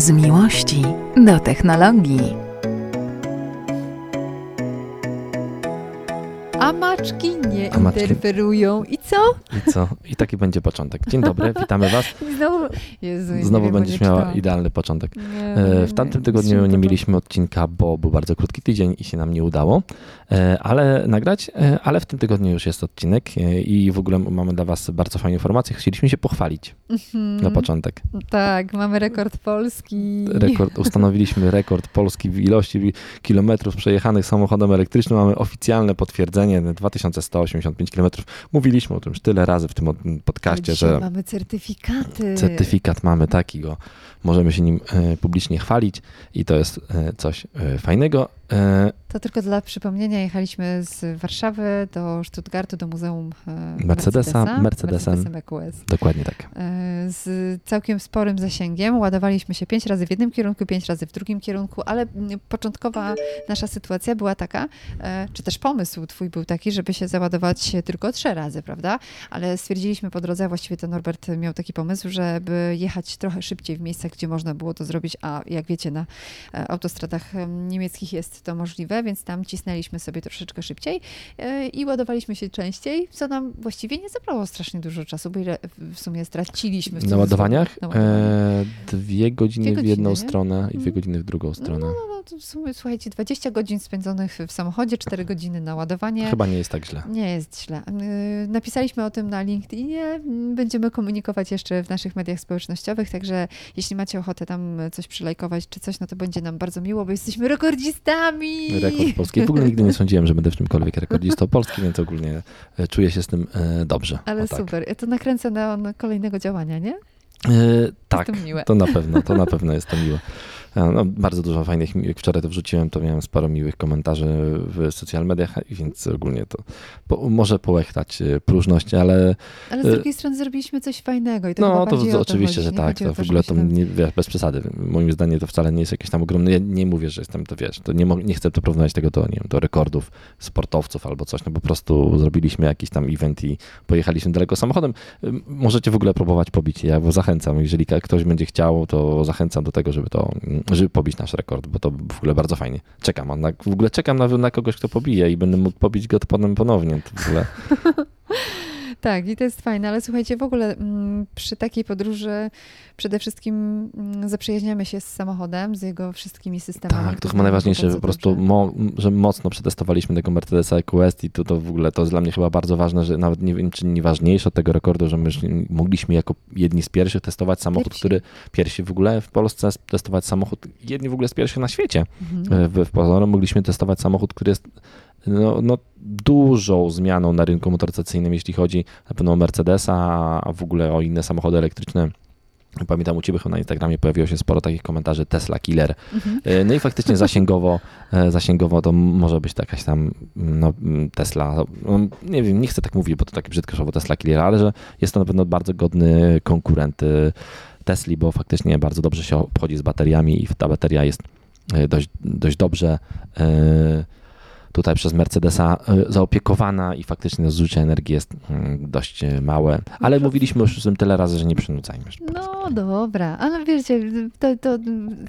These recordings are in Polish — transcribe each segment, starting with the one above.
Z miłości do technologii. A maczki nie A maczki- interferują. I co? I co? I taki będzie początek. Dzień dobry, witamy Was. I znowu, Jezu, Znowu wiem, będziesz miała czytałam. idealny początek. Nie, E, W tamtym tygodniu nie mieliśmy odcinka, bo był bardzo krótki tydzień i się nam nie udało, E, ale nagrać, e, ale w tym tygodniu już jest odcinek i w ogóle mamy dla Was bardzo fajne informacje. Chcieliśmy się pochwalić Mhm. na początek. Tak, mamy rekord polski. Rekord, ustanowiliśmy rekord Polski w ilości kilometrów przejechanych samochodem elektrycznym. Mamy oficjalne potwierdzenie 2185 kilometrów. Mówiliśmy o tym już tyle razy w tym podcaście, że mamy certyfikaty. certyfikat mamy taki, go możemy się nim e, publicznie chwalić i to jest e, coś e, fajnego. E, To tylko dla przypomnienia, jechaliśmy z Warszawy do Stuttgartu, do Muzeum e, Mercedesa, Mercedesa, Mercedesem. Mercedesem EQS. Dokładnie tak. E, z całkiem sporym zasięgiem. Ładowaliśmy się pięć razy w jednym kierunku, pięć razy w drugim kierunku, ale początkowa nasza sytuacja była taka, czy też pomysł twój był taki, żeby się załadować tylko trzy razy, prawda? Ale stwierdziliśmy po drodze, a właściwie to Norbert miał taki pomysł, żeby jechać trochę szybciej w miejscach, gdzie można było to zrobić, a jak wiecie, na autostradach em, niemieckich jest to możliwe, więc tam cisnęliśmy sobie troszeczkę szybciej e, i ładowaliśmy się częściej, co nam właściwie nie zabrało strasznie dużo czasu, bo ile w sumie straciliśmy w Na ładowaniach Na ładowaniach. e, dwie godziny Dwie w godziny, jedną nie? stronę i dwie Mhm. godziny w drugą stronę. No, no, no, to w sumie, słuchajcie, 20 godzin spędzonych w samochodzie, 4 godziny na ładowanie. Chyba nie jest tak źle. Nie jest źle. Yy, Napisaliśmy o tym na LinkedInie. Będziemy komunikować jeszcze w naszych mediach społecznościowych, także jeśli macie ochotę tam coś przylajkować czy coś, no to będzie nam bardzo miło, bo jesteśmy rekordzistami. Rekord polski. W ogóle nigdy nie sądziłem, że będę w czymkolwiek rekordzistą polski, więc ogólnie e, czuję się z tym e, dobrze. Ale tak. super. To nakręcę na, na kolejnego działania, nie? E, tak, to miłe. to na pewno, to na pewno jest to miłe. E, No, bardzo dużo fajnych, jak wczoraj to wrzuciłem, to miałem sporo miłych komentarzy w social mediach, więc ogólnie to po, może połechtać e, próżność, ale Ale z Y, drugiej strony zrobiliśmy coś fajnego i to no to, to oczywiście, chodzi. że tak, to w ogóle to nie, wiesz, bez przesady. Moim zdaniem to wcale nie jest jakieś tam ogromne, ja nie mówię, że jestem, to wiesz, to nie, nie chcę to porównywać tego do, nie wiem, do rekordów sportowców albo coś, no po prostu zrobiliśmy jakiś tam event i pojechaliśmy daleko samochodem. Możecie w ogóle próbować pobić, ja zachęcam, jeżeli ktoś będzie chciał, to zachęcam do tego, żeby to, mm, żeby pobić nasz rekord, bo to w ogóle bardzo fajnie. Czekam, na, w ogóle czekam na, na kogoś, kto pobije i będę mógł pobić go potem ponownie, to w ogóle Tak, i to jest fajne, ale słuchajcie, w ogóle mm, przy takiej podróży przede wszystkim mm, zaprzyjaźniamy się z samochodem, z jego wszystkimi systemami. Tak, to chyba najważniejsze, po prostu, mo, że mocno przetestowaliśmy tego Mercedesa EQS i to, to w ogóle to jest dla mnie chyba bardzo ważne, że nawet nie wiem, czy nie ważniejsze od tego rekordu, że my mogliśmy jako jedni z pierwszych testować samochód, Pierwsi. który pierwsi w ogóle w Polsce testować samochód, jedni w ogóle z pierwszych na świecie. Mhm. E, W, w pozorom mogliśmy testować samochód, który jest no, no, dużą zmianą na rynku motoryzacyjnym, jeśli chodzi na pewno o Mercedesa, a w ogóle o inne samochody elektryczne. Pamiętam u Ciebie chyba na Instagramie pojawiło się sporo takich komentarzy Tesla Killer. Mhm. E, No i faktycznie zasięgowo, e, zasięgowo to może być jakaś tam no, Tesla, no, nie wiem, nie chcę tak mówić, bo to takie brzydkie słowo Tesla Killer, ale że jest to na pewno bardzo godny konkurent Tesli, bo faktycznie bardzo dobrze się obchodzi z bateriami i ta bateria jest e, dość, dość dobrze tutaj przez Mercedesa e, zaopiekowana i faktycznie no, zużycie energii jest mm, dość e, małe, ale mówiliśmy już o tym tyle razy, że nie przynudzajmy. No dobra, ale wiecie, to, to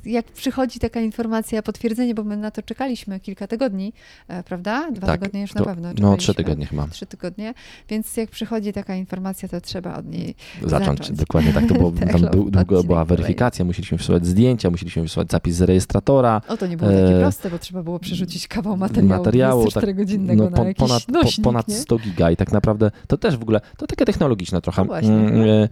jak przychodzi taka informacja, potwierdzenie, bo my na to czekaliśmy kilka tygodni, e, prawda? Dwa Tak, tygodnie już to- na pewno No, trzy tygodnie chyba. Trzy tygodnie, więc jak przychodzi taka informacja, to trzeba od niej zacząć. Zacząć. Dokładnie tak. To było, Tak, tam no, długo była weryfikacja, musieliśmy wysłać zdjęcia, musieliśmy wysłać zapis z rejestratora. O, to nie było takie E, proste, bo trzeba było przerzucić kawał materiału, materiału, 24-godzinnego no, na ponad, po, nośnik, ponad nie? 100 giga i tak naprawdę to też w ogóle, to takie technologiczne trochę. No właśnie.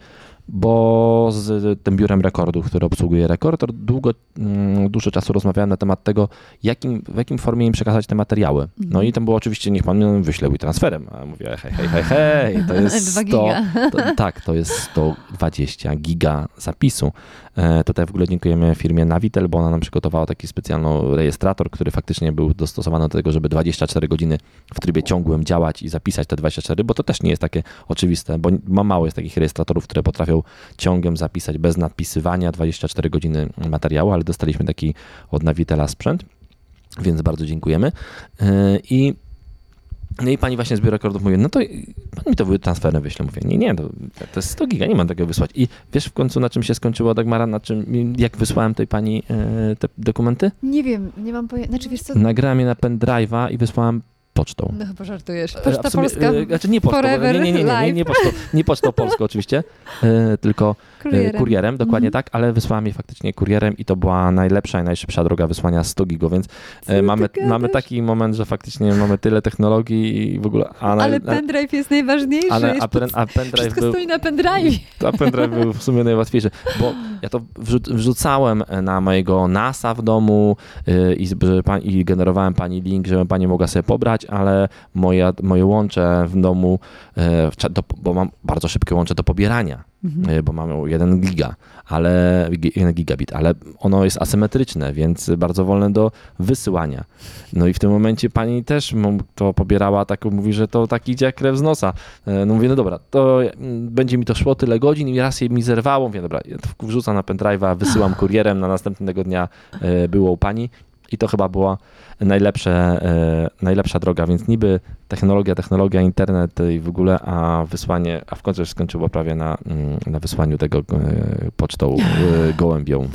Bo z tym biurem rekordów, które obsługuje rekord, długo, mm, dużo czasu rozmawiałem na temat tego, jakim, w jakim formie im przekazać te materiały. No Mhm. i tam było oczywiście, niech pan wyśle transferem. A mówię, hej, hej, hej, hej, to jest 2 100, giga. to, tak, to jest 120 giga zapisu. E, tutaj w ogóle dziękujemy firmie Navitel, bo ona nam przygotowała taki specjalny rejestrator, który faktycznie był dostosowany do tego, żeby 24 godziny w trybie ciągłym działać i zapisać te 24, bo to też nie jest takie oczywiste, bo ma mało jest takich rejestratorów, które potrafią ciągiem zapisać bez nadpisywania 24 godziny materiału, ale dostaliśmy taki od Navitela sprzęt, więc bardzo dziękujemy. E, I No i pani właśnie z biura rekordów mówi, no to pan mi to transferem wyśle. Mówię, nie, nie, to, to jest 100 giga, nie mam tego wysłać. I wiesz w końcu na czym się skończyło Dagmara, na czym, jak wysłałem tej pani e, te dokumenty? Nie wiem, nie mam pojęcia. Znaczy, wiesz co? Nagrałem je na pendrive'a i wysłałem pocztą. No chyba żartujesz. E, Poczta sumie, Polska. e, Znaczy nie pocztą, nie, nie, nie, nie, nie, nie, pocztą, nie pocztą polską oczywiście, e, tylko e, Kurierem. kurierem, dokładnie Mhm. tak, ale wysłałem je faktycznie kurierem i to była najlepsza i najszybsza droga wysłania 100 gigo, więc mamy, mamy taki moment, że faktycznie mamy tyle technologii i w ogóle... A, na- Ale pendrive jest najważniejszy. ale, a, pen, a pendrive Wszystko był, stoi na pendrive. a pendrive był w sumie najłatwiejszy, bo ja to wrzu- wrzucałem na mojego NASA w domu i, i generowałem pani link, żeby pani mogła sobie pobrać, ale moja, moje łącze w domu, do, bo mam bardzo szybkie łącze do pobierania, Mhm. yy, bo mamy 1 giga, ale 1 gigabit, ale ono jest asymetryczne, więc bardzo wolne do wysyłania. No i w tym momencie pani też to pobierała, tak mówi, że to tak idzie jak krew z nosa. E, No mówię, no dobra, to mm, będzie mi to szło tyle godzin i raz je mi zerwało. Mówię, dobra, wrzucam na pendrive'a, wysyłam kurierem, na następnego dnia e, było u pani i to chyba była najlepsze, e, najlepsza droga, więc niby technologia, technologia, internet i w ogóle, a wysłanie, a w końcu się skończyło prawie na, mm, na wysłaniu tego e, pocztą e, gołębią.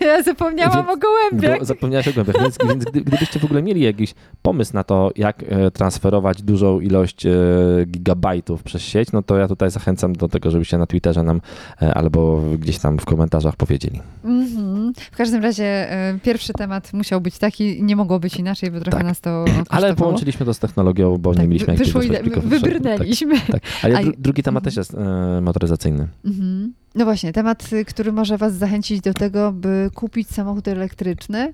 Ja zapomniałam Więc- o gołębiach. Go, zapomniałeś o głębiach, więc, więc gdy, gdybyście w ogóle mieli jakiś pomysł na to, jak e, transferować dużą ilość gigabajtów przez sieć, no to ja tutaj zachęcam do tego, żebyście na Twitterze nam albo gdzieś tam w komentarzach powiedzieli. Mhm. W każdym razie pierwszy temat musiał być taki, nie mogło być inaczej, bo trochę Tak. nas to kosztowało. Ale połączyliśmy to z technologią, bo nie Tak, mieliśmy wy- jak wyszło wybrnęliśmy. Tak, tak. Ale A- dru, drugi temat też jest e, motoryzacyjny. Mhm. No właśnie, temat, y, który może Was zachęcić do tego, by kupić samochód elektryczny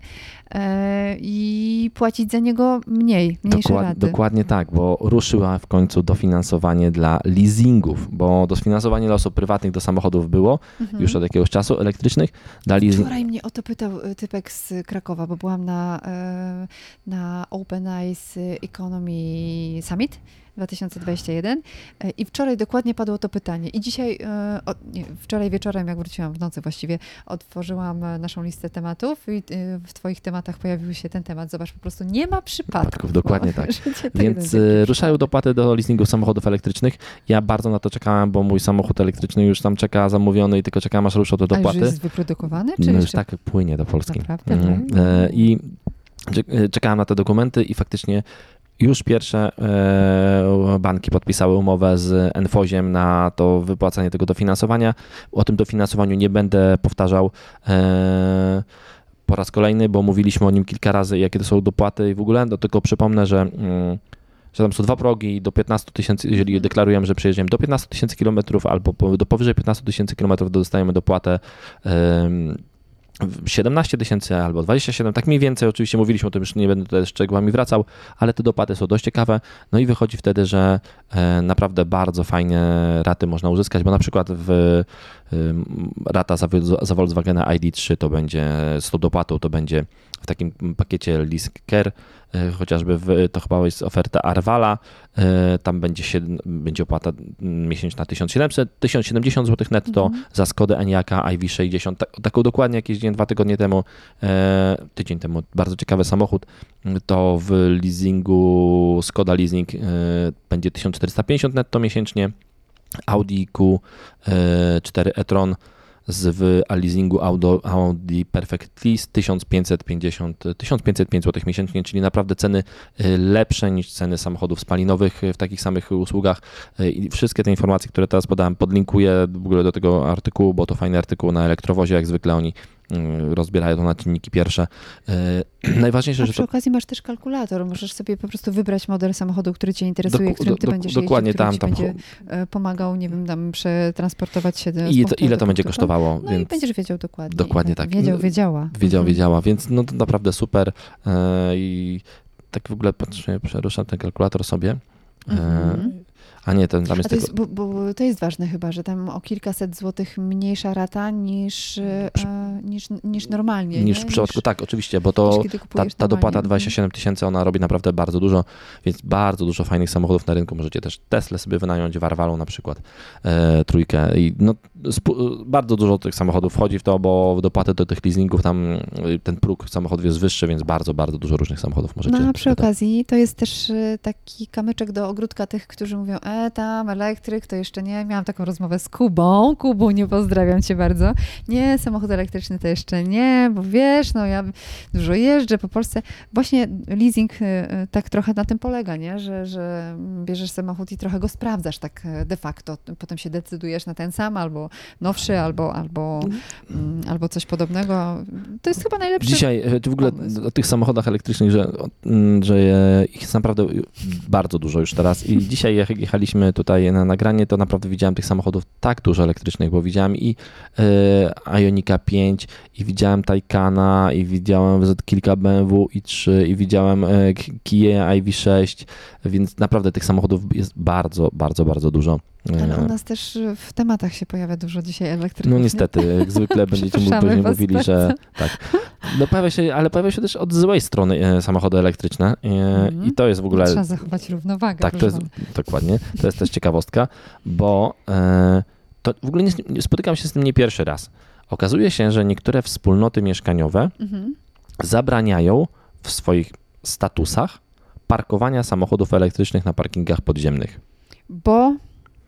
e, i płacić za niego mniej, mniejsze Dokład, raty. dokładnie tak, bo ruszyła w końcu dofinansowanie dla leasingów, bo dofinansowanie dla osób prywatnych do samochodów było Mhm. już od jakiegoś czasu elektrycznych. Dla leasing, Wczoraj mnie o to pytał y, typek z Krakowa, bo byłam na, e, na Open Eyes Economy Summit 2021 e, i wczoraj dokładnie padło to pytanie. I dzisiaj, e, nie, wczoraj wieczorem, jak wróciłam w nocy właściwie, otworzyłam e, naszą listę tematów i w Twoich tematach pojawił się ten temat. Zobacz, po prostu nie ma przypadków. Przypadków, dokładnie tak. Więc ruszają dopłaty do leasingu samochodów elektrycznych. Ja bardzo na to czekałem, bo mój samochód elektryczny już tam czeka zamówiony i tylko czekam aż ruszą te A już dopłaty. jest wyprodukowany, czy No już tak płynie do Polski. Naprawdę? Mhm. E, I czek- czekałem na te dokumenty i faktycznie już pierwsze e, banki podpisały umowę z Enfoziem na to wypłacanie tego dofinansowania. O tym dofinansowaniu nie będę powtarzał e, po raz kolejny, bo mówiliśmy o nim kilka razy, jakie to są dopłaty i w ogóle, do tylko przypomnę, że mm, że tam są dwa progi do 15 tysięcy, jeżeli deklarujemy, że przejeżdżamy do 15 tysięcy kilometrów albo do powyżej 15 tysięcy kilometrów, dostajemy dopłatę 17 tysięcy albo 27, tak mniej więcej, oczywiście mówiliśmy o tym, już nie będę tutaj szczegółami wracał, ale te dopłaty są dość ciekawe, no i wychodzi wtedy, że e, naprawdę bardzo fajnie raty można uzyskać, bo na przykład w ym, rata za Volkswagena ID3 to będzie z tą dopłatą to będzie w takim pakiecie Lease Care, e, chociażby w, to chyba jest oferta Arvala, e, tam będzie, siedm- będzie opłata miesięczna 1700, 1070 zł netto, Mhm. za Skodę Enyaq'a iV60, tak, taką dokładnie jakieś dzień, dwa tygodnie temu, e, tydzień temu, bardzo ciekawy samochód, to w leasingu Skoda Leasing będzie 1450 netto miesięcznie, Audi Q4 e-tron z w leasingu Audi, Perfect Lease 1550, 1505 zł miesięcznie, czyli naprawdę ceny y, lepsze niż ceny samochodów spalinowych w takich samych usługach. Y, i wszystkie te informacje, które teraz podałem, podlinkuję w ogóle do tego artykułu, bo to fajny artykuł na elektrowozie, jak zwykle oni rozbierają to na czynniki pierwsze. Y, Najważniejsze, A że przy to okazji masz też kalkulator. Możesz sobie po prostu wybrać model samochodu, który cię interesuje, Doku- którym do- ty do- będziesz dokładnie jeździł, tam, tam będzie e, pomagał, nie wiem, tam przetransportować się do i to, ile do to będzie punktu. kosztowało, No i więc będziesz wiedział dokładnie. Dokładnie tak. Wiedział, No, wiedziała. wiedział, Mhm. wiedziała, więc no to naprawdę super e, i tak w ogóle patrzę, przeruszam ten kalkulator sobie. E, Mhm. A nie ten, tam jest to, tylko... jest, bo, bo to jest ważne chyba, że tam o kilkaset złotych mniejsza rata niż, e, niż, niż normalnie. Niż nie? w przypadku, tak, oczywiście, bo niż to ta, ta dopłata normalnie. 27 tysięcy, ona robi naprawdę bardzo dużo, więc bardzo dużo fajnych samochodów na rynku. Możecie też Tesla sobie wynająć, Warwalą na przykład, e, trójkę i no, bardzo dużo tych samochodów wchodzi w to, bo dopłaty do tych leasingów, tam y, ten próg samochodów jest wyższy, więc bardzo, bardzo dużo różnych samochodów możecie No a przy okazji to jest też e, taki kamyczek do ogródka tych, którzy mówią, e tam elektryk, to jeszcze nie. Miałam taką rozmowę z Kubą. Kubu, nie pozdrawiam cię bardzo. Nie, samochód elektryczny to jeszcze nie, bo wiesz, no ja dużo jeżdżę po Polsce. Właśnie leasing e, e, tak trochę na tym polega, nie? Że, że bierzesz samochód i trochę go sprawdzasz tak e, de facto. Potem się decydujesz na ten sam, albo nowszy, albo, albo, mm, albo coś podobnego. To jest chyba najlepszy Dzisiaj w ogóle pomysł. o tych samochodach elektrycznych, że, mm, że ich jest naprawdę bardzo dużo już teraz i dzisiaj jak jechaliśmy tutaj na nagranie, to naprawdę widziałem tych samochodów tak dużo elektrycznych, bo widziałem i e, Ionika 5 i widziałem Taycana i widziałem kilka BMW i3 i widziałem K- Kia IV6, więc naprawdę tych samochodów jest bardzo, bardzo, bardzo dużo. E, Ale u nas też w tematach się pojawia dużo dzisiaj elektryków. No nie? niestety, jak zwykle będziecie mu później mówili, że tak. No pojawia się, ale pojawia się też od złej strony e, samochody elektryczne e, Mhm. i to jest w ogóle... Trzeba zachować równowagę. Tak, to jest, dokładnie, to jest też ciekawostka, bo e, to w ogóle nie, spotykam się z tym nie pierwszy raz. Okazuje się, że niektóre wspólnoty mieszkaniowe Mhm. zabraniają w swoich statusach parkowania samochodów elektrycznych na parkingach podziemnych, Bo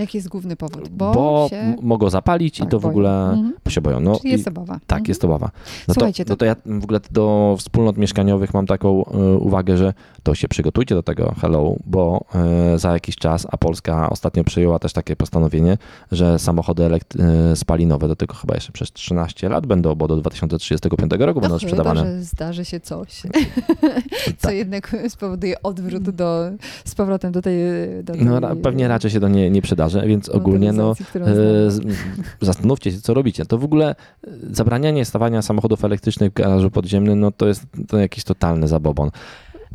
jaki jest główny powód? Bo, bo się... mogą zapalić i tak, to w boją. ogóle Mhm. bo się boją. No, Czyli i- jest obawa. Tak, Mhm. jest obawa. No to, Słuchajcie, no to- to ja w ogóle do wspólnot mieszkaniowych mam taką e, uwagę, że to się przygotujcie do tego hello, bo e, za jakiś czas, a Polska ostatnio przyjęła też takie postanowienie, że samochody elekt- e, spalinowe do tego chyba jeszcze przez 13 lat będą, bo do 2035 roku będą no sprzedawane. Chyba, że zdarzy się coś, co Tak. jednak spowoduje odwrót do, z powrotem do tej... Do tej No, pewnie raczej się to nie, nie przydarzy, więc ogólnie no, e, zastanówcie się, co robicie. To w ogóle e, zabranianie stawania samochodów elektrycznych w garażu podziemnym, no to jest to jakiś totalny zabobon.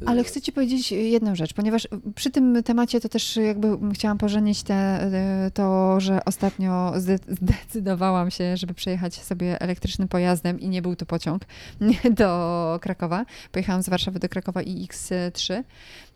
Ale chcę ci powiedzieć jedną rzecz, ponieważ przy tym temacie to też jakby chciałam pożenić te, to, że ostatnio zde- zdecydowałam się, żeby przejechać sobie elektrycznym pojazdem i nie był to pociąg do Krakowa. Pojechałam z Warszawy do Krakowa iX3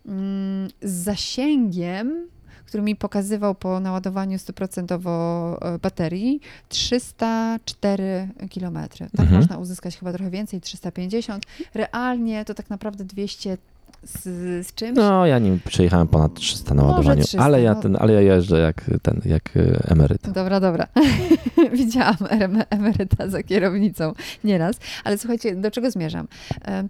mm, z zasięgiem który mi pokazywał po naładowaniu 100% baterii 304 km. Tam Mhm. można uzyskać chyba trochę więcej, 350. Realnie to tak naprawdę 200 z, z czymś. No, ja nim przejechałem ponad 300 na ładowaniu, 300, ale, ja no. ten, ale ja jeżdżę jak ten, jak e, emeryt. Dobra, dobra. Widziałam em- emeryta za kierownicą nieraz. Ale słuchajcie, do czego zmierzam?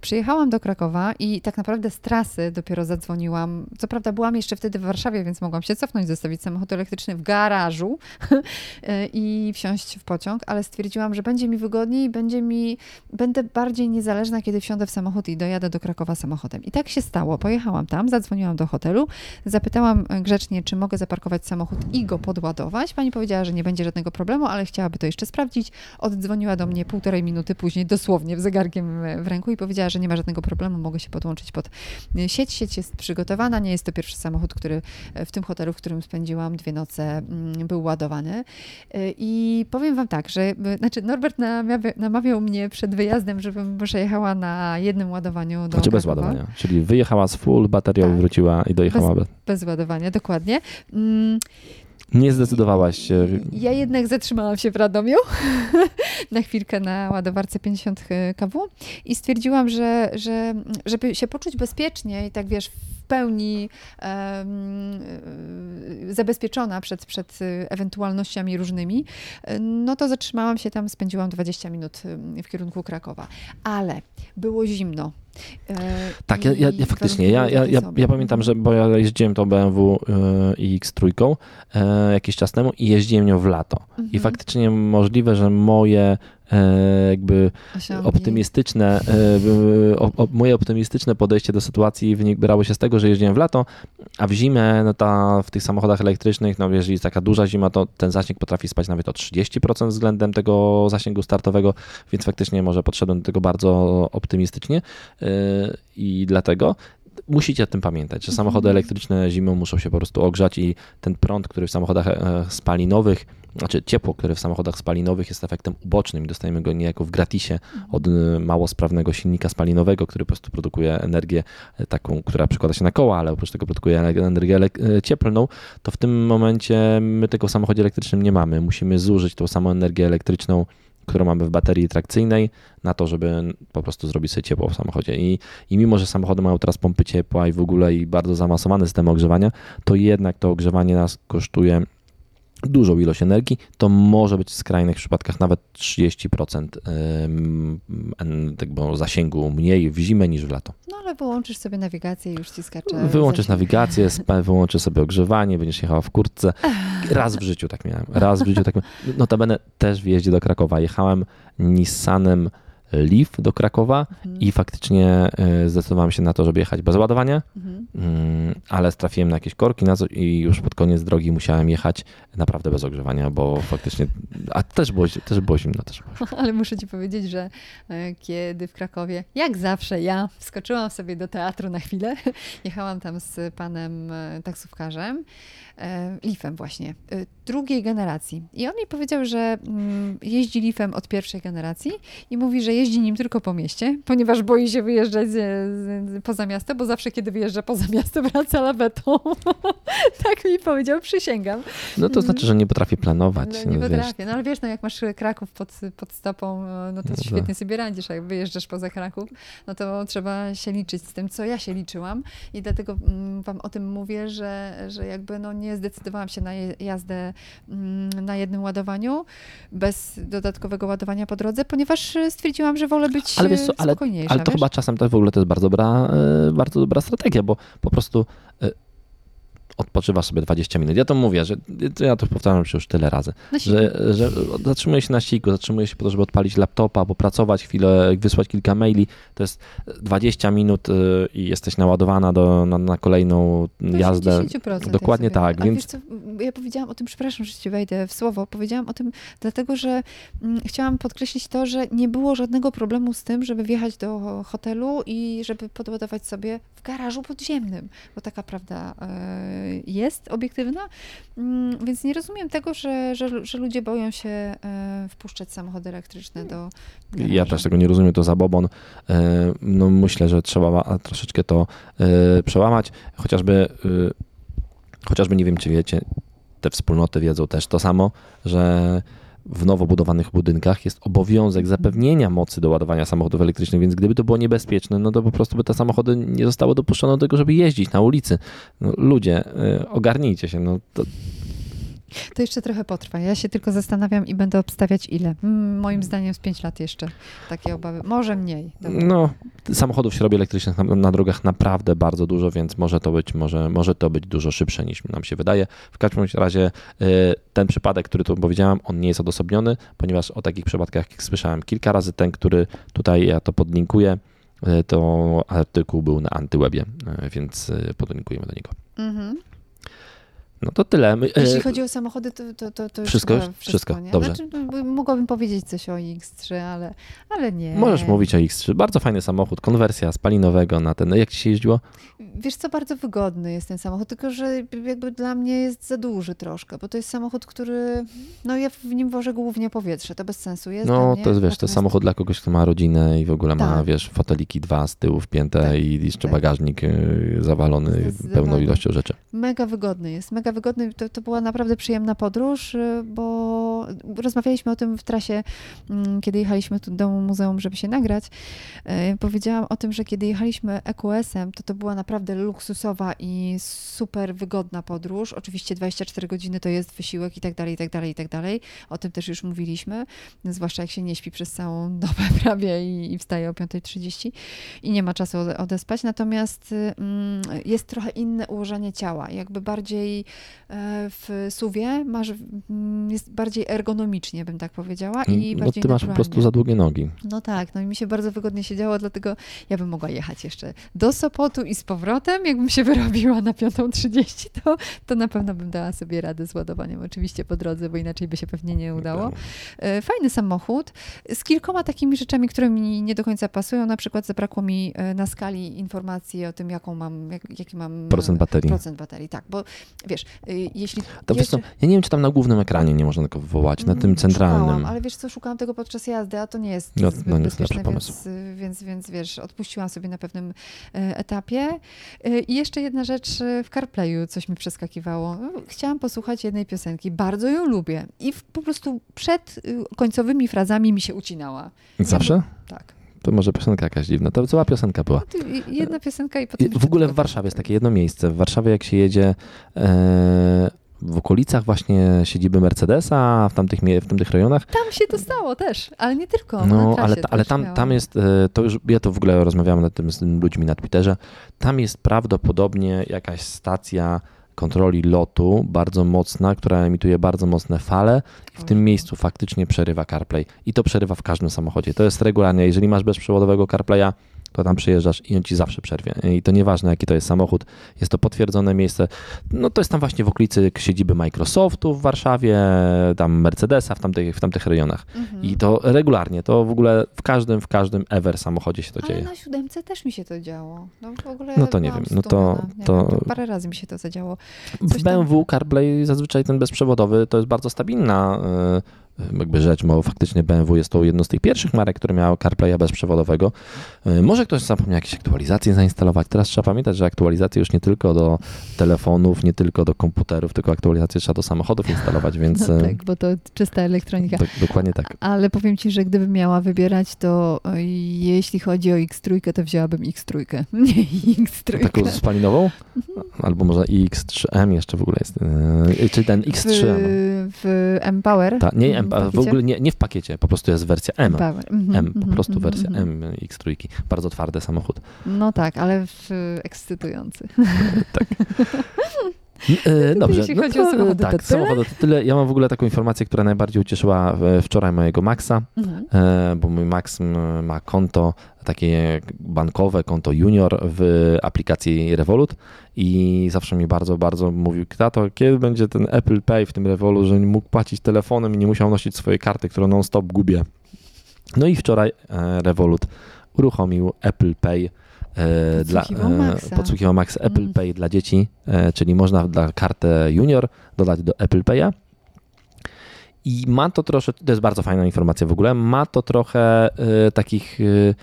Przyjechałam do Krakowa i tak naprawdę z trasy dopiero zadzwoniłam. Co prawda byłam jeszcze wtedy w Warszawie, więc mogłam się cofnąć, zostawić samochód elektryczny w garażu e, i wsiąść w pociąg, ale stwierdziłam, że będzie mi wygodniej i będzie mi, będę bardziej niezależna, kiedy wsiądę w samochód i dojadę do Krakowa samochodem. I tak się stało. Pojechałam tam, zadzwoniłam do hotelu, zapytałam grzecznie, czy mogę zaparkować samochód i go podładować. Pani powiedziała, że nie będzie żadnego problemu, ale chciałaby to jeszcze sprawdzić. Oddzwoniła do mnie półtorej minuty później, dosłownie w zegarkiem w ręku i powiedziała, że nie ma żadnego problemu, mogę się podłączyć pod sieć. Sieć jest przygotowana, nie jest to pierwszy samochód, który w tym hotelu, w którym spędziłam dwie noce, mm, był ładowany. I powiem wam tak, że znaczy Norbert namawia, namawiał mnie przed wyjazdem, żebym przejechała na jednym ładowaniu do Znaczy bez ładowania, czyli wyjechała z full baterią Tak. wróciła i dojechała. Bez... Bez ładowania, dokładnie. Mm, Nie zdecydowałaś się. Ja jednak zatrzymałam się w Radomiu na chwilkę na ładowarce 50 kW i stwierdziłam, że, że żeby się poczuć bezpiecznie i tak wiesz, w pełni um, zabezpieczona przed, przed ewentualnościami różnymi, no to zatrzymałam się tam, spędziłam 20 minut w kierunku Krakowa. Ale było zimno. Tak, ja, ja, ja faktycznie, ja, ja, ja, ja pamiętam, że bo ja jeździłem tą BMW X3 e, jakiś czas temu i jeździłem nią w lato. Mhm. I faktycznie możliwe, że moje e, jakby Osiągi. optymistyczne, e, o, o, moje optymistyczne podejście do sytuacji wynik brało się z tego, że jeździłem w lato, a w zimę no ta, w tych samochodach elektrycznych, no jeżeli jest taka duża zima, to ten zasięg potrafi spać nawet o 30% względem tego zasięgu startowego, więc faktycznie może podszedłem do tego bardzo optymistycznie e, i dlatego musicie o tym pamiętać, że samochody Mhm. elektryczne zimą muszą się po prostu ogrzać i ten prąd, który w samochodach e, spalinowych, znaczy ciepło, które w samochodach spalinowych jest efektem ubocznym i dostajemy go niejako w gratisie od e, mało sprawnego silnika spalinowego, który po prostu produkuje energię e, taką, która przekłada się na koła, ale oprócz tego produkuje ener- energię e, cieplną, to w tym momencie my tego w samochodzie elektrycznym nie mamy. Musimy zużyć tą samą energię elektryczną, którą mamy w baterii trakcyjnej, na to, żeby po prostu zrobić sobie ciepło w samochodzie. I, I mimo, że samochody mają teraz pompy ciepła i w ogóle i bardzo zaawansowane systemy ogrzewania, to jednak to ogrzewanie nas kosztuje dużą ilość energii, to może być w skrajnych przypadkach nawet 30% ym, en- tego zasięgu mniej w zimę niż w lato. No ale wyłączysz sobie nawigację i już ci skacze. Wyłączysz zasięg. nawigację, wyłączysz sobie ogrzewanie, będziesz jechała w kurtce. Raz w życiu tak miałem. Raz w życiu tak miałem. Notabene też w jeździe do Krakowa. Jechałem Nissanem Leaf do Krakowa Mhm. i faktycznie y, zdecydowałem się na to, żeby jechać bez ładowania, Mhm. mm, ale trafiłem na jakieś korki na i już pod koniec drogi musiałem jechać naprawdę bez ogrzewania, bo faktycznie, a też było, też było zimno. Też było. Ale muszę ci powiedzieć, że e, kiedy w Krakowie, jak zawsze ja wskoczyłam sobie do teatru na chwilę, jechałam tam z panem e, taksówkarzem, e, Leafem właśnie, e, drugiej generacji. I on mi powiedział, że mm, jeździ Leafem od pierwszej generacji i mówi, że jeździ nim tylko po mieście, ponieważ boi się wyjeżdżać poza miasto, bo zawsze kiedy wyjeżdża poza miasto wraca lawetą. tak mi powiedział, przysięgam. No to znaczy, że nie potrafię planować. No, nie wiesz. potrafię. No ale wiesz, no jak masz Kraków pod, pod stopą, no to No świetnie tak. sobie radzisz. A jak wyjeżdżasz poza Kraków, no to trzeba się liczyć z tym, co ja się liczyłam. I dlatego mm, wam o tym mówię, że, że jakby no nie zdecydowałam się na jazdę mm, na jednym ładowaniu, bez dodatkowego ładowania po drodze, ponieważ e, stwierdziłam, że wolę być Ale wiesz co, e, ale- spokojniejsza. Ale to wiesz? chyba czasem też w ogóle to jest bardzo dobra, e, bardzo dobra strategia, bo po prostu odpoczywasz sobie 20 minut. Ja to mówię, że ja to powtarzam już tyle razy, siłę. że, że zatrzymuję się na siku, zatrzymuję się po to, żeby odpalić laptopa, popracować chwilę, wysłać kilka maili. To jest 20 minut e, i jesteś naładowana do, na, na kolejną jazdę. 80% Dokładnie tak, więc- ja powiedziałam o tym, przepraszam, że ci wejdę w słowo, powiedziałam o tym dlatego, że mm, chciałam podkreślić to, że nie było żadnego problemu z tym, żeby wjechać do hotelu i żeby podładować sobie w garażu podziemnym, bo taka prawda e, jest obiektywna, Mm, więc nie rozumiem tego, że, że, że ludzie boją się e, wpuszczać samochody elektryczne do garażu. Ja też tego nie rozumiem, to zabobon. E, No myślę, że trzeba troszeczkę to e, przełamać, chociażby, chociażby nie wiem, czy wiecie, te wspólnoty wiedzą też to samo, że w nowo budowanych budynkach jest obowiązek zapewnienia mocy do ładowania samochodów elektrycznych, więc gdyby to było niebezpieczne, no to po prostu by te samochody nie zostały dopuszczone do tego, żeby jeździć na ulicy. No, ludzie, e, ogarnijcie się, no to, To jeszcze trochę potrwa. Ja się tylko zastanawiam i będę obstawiać ile. Mm, Moim zdaniem z 5 lat jeszcze takie obawy. Może mniej. Dobra. No, samochodów się robi elektrycznych na, na drogach naprawdę bardzo dużo, więc może to być, może, może to być dużo szybsze niż nam się wydaje. W każdym razie y, ten przypadek, który tu powiedziałem, on nie jest odosobniony, ponieważ o takich przypadkach jak słyszałem kilka razy. Ten, który tutaj ja to podlinkuję, y, to artykuł był na Antywebie, y, więc podlinkujemy do niego. Mhm. No to tyle. My, Jeśli chodzi o samochody, to, to, to, to Wszystko już? wszystko, Wszystko, nie? dobrze. Znaczy, no, mogłabym powiedzieć coś o X3, ale, ale nie. Możesz mówić o X3. Bardzo fajny samochód, konwersja spalinowego na ten. Jak ci się jeździło? Wiesz co, bardzo wygodny jest ten samochód, tylko że jakby dla mnie jest za duży troszkę, bo to jest samochód, który, no ja w nim wożę głównie powietrze, to bez sensu jest dla No, to jest, wiesz, to samochód dla kogoś, kto ma rodzinę i w ogóle ma, Tak. wiesz, foteliki dwa z tyłu wpięte Tak, i jeszcze tak. bagażnik y, zawalony pełną ilością rzeczy. Mega wygodny jest, mega wygodny. To, to była naprawdę przyjemna podróż, y, bo rozmawialiśmy o tym w trasie, mm, kiedy jechaliśmy tu do Muzeum, żeby się nagrać. Y, Powiedziałam o tym, że kiedy jechaliśmy EQS-em, to to była naprawdę luksusowa i super wygodna podróż. Oczywiście 24 godziny to jest wysiłek i tak dalej, i tak dalej, i tak dalej. O tym też już mówiliśmy, zwłaszcza jak się nie śpi przez całą dobę prawie i, i wstaje o 5.30 i nie ma czasu ode- odespać. Natomiast y, mm, jest trochę inne ułożenie ciała. Jakby bardziej w suwie masz, mm, jest bardziej ergonomicznie, bym tak powiedziała. Mm, I no bardziej ty masz po prostu za długie nogi. No tak, no i mi się bardzo wygodnie siedziało, dlatego ja bym mogła jechać jeszcze do Sopotu i z powrotem. Jakbym się wyrobiła na 5.30, to, to na pewno bym dała sobie radę z ładowaniem oczywiście po drodze, bo inaczej by się pewnie nie udało. E, Fajny samochód z kilkoma takimi rzeczami, które mi nie do końca pasują. Na przykład zabrakło mi e, na skali informacji o tym, jaką mam, jak, jaki mam Procent e, baterii. Procent baterii, tak, bo wiesz, e, jeśli To wiesz co, jeszcze- ja nie wiem, czy tam na głównym ekranie nie można tego wywołać, na tym Mm, centralnym. Szukałam, ale wiesz co, szukałam tego podczas jazdy, a to nie jest No, zbyt no nie jest bezpieczne, pomysł. więc, y, więc, więc wiesz, odpuściłam sobie na pewnym e, etapie. E, I jeszcze jedna rzecz, w CarPlayu coś mi przeskakiwało. No, Chciałam posłuchać jednej piosenki, bardzo ją lubię i po prostu przed y, końcowymi frazami mi się ucinała. Zawsze? Tak. To może piosenka jakaś dziwna. To cała piosenka była. No, to jedna piosenka i potem... W ogóle w Warszawie jest takie jedno miejsce. W Warszawie jak się jedzie e, w okolicach właśnie siedziby Mercedesa, w tamtych, w tamtych rejonach, Tam się dostało też, ale nie tylko. no ale, ta- ale tam, tam jest, e, to już, ja to w ogóle rozmawiałem nad tym z ludźmi na Twitterze, tam jest prawdopodobnie jakaś stacja kontroli lotu bardzo mocna, która emituje bardzo mocne fale i w tym miejscu faktycznie przerywa CarPlay. I to przerywa w każdym samochodzie. To jest regularnie. Jeżeli masz bezprzewodowego CarPlaya, to tam przyjeżdżasz i on ci zawsze przerwie. I to nieważne, jaki to jest samochód, jest to potwierdzone miejsce. No to jest tam właśnie w okolicy siedziby Microsoftu w Warszawie, tam Mercedesa w tamtych, w tamtych rejonach. Mhm. I to regularnie, to w ogóle w każdym, w każdym ever samochodzie się to Ale dzieje. na siódemce też mi się to działo. No, w ogóle No to nie wiem, no to-. Nie to- wiem, parę razy mi się to zadziało. W coś tam- BMW CarPlay zazwyczaj ten bezprzewodowy to jest bardzo stabilna e, jakby rzecz, bo faktycznie BMW jest to jedno z tych pierwszych marek, które miało CarPlaya bezprzewodowego. E, Może ktoś zapomniał jakieś aktualizacje zainstalować. Teraz trzeba pamiętać, że aktualizacje już nie tylko do telefonów, nie tylko do komputerów, tylko aktualizacje trzeba do samochodów instalować, więc No e, tak, bo to czysta elektronika. do, dokładnie tak. Ale powiem ci, że gdybym miała wybierać, to e, jeśli chodzi o X3, to wzięłabym X3. Nie X3. Taką spalinową? Albo może iX3M jeszcze w ogóle jest. Czy ten X3M. W, Empower. Ta, nie, M, w w ogóle nie, nie w pakiecie, po prostu jest wersja M. Empower. Mhm, M, po mhm, prostu mhm, wersja. M X3. Bardzo twardy samochód. No tak, ale w, ekscytujący. E, dobrze, Jeśli no chodzi o to, samochody, to tak, tyle? samochody to tyle. Ja mam w ogóle taką informację, która najbardziej ucieszyła e, wczoraj mojego Maxa, Mhm. e, bo mój Max ma konto takie bankowe, konto junior w aplikacji Revolut i zawsze mi bardzo, bardzo mówił, tato, kiedy będzie ten Apple Pay w tym Revolut, że mógł płacić telefonem i nie musiał nosić swojej karty, którą non-stop gubię. No i wczoraj e, Revolut uruchomił Apple Pay dla, Podsłuchiwał Maxa. podsłuchiwał Max Apple Mm. Pay dla dzieci, e, czyli można dla kartę junior dodać do Apple Pay'a. I ma to troszkę, to jest bardzo fajna informacja w ogóle, ma to trochę e, takich, e,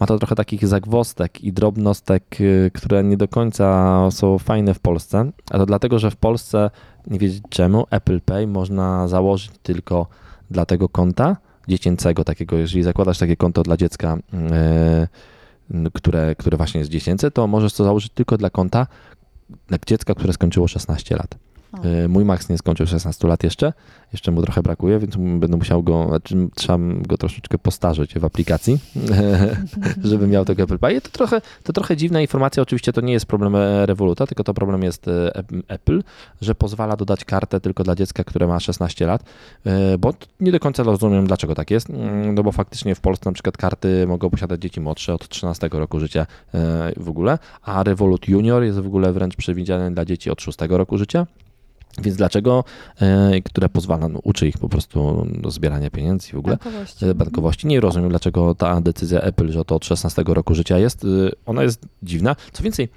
ma to trochę takich zagwostek i drobnostek, e, które nie do końca są fajne w Polsce, a to dlatego, że w Polsce, nie wiedzieć czemu, Apple Pay można założyć tylko dla tego konta dziecięcego takiego, jeżeli zakładasz takie konto dla dziecka, e, które, które właśnie jest dziecięce, to możesz to założyć tylko dla konta dziecka, które skończyło 16 lat. O. E, Mój Max nie skończył 16 lat jeszcze, jeszcze mu trochę brakuje, więc będę musiał go, znaczy trzeba go troszeczkę postarzyć w aplikacji, żeby miał tego Apple Pay. To trochę, to trochę dziwna informacja, oczywiście to nie jest problem e, Revoluta, tylko to problem jest e, Ap- Apple, że pozwala dodać kartę tylko dla dziecka, które ma 16 lat, bo nie do końca rozumiem, dlaczego tak jest, Mm, no bo faktycznie w Polsce na przykład karty mogą posiadać dzieci młodsze od 13 roku życia w ogóle, a Revolut Junior jest w ogóle wręcz przewidziany dla dzieci od 6 roku życia. Więc dlaczego, e, które pozwala, no, uczy ich po prostu do zbierania pieniędzy i w ogóle Bankowości. e, bankowości. Nie rozumiem, dlaczego ta decyzja Apple, że to od 16 roku życia jest, y, ona jest dziwna. Co więcej,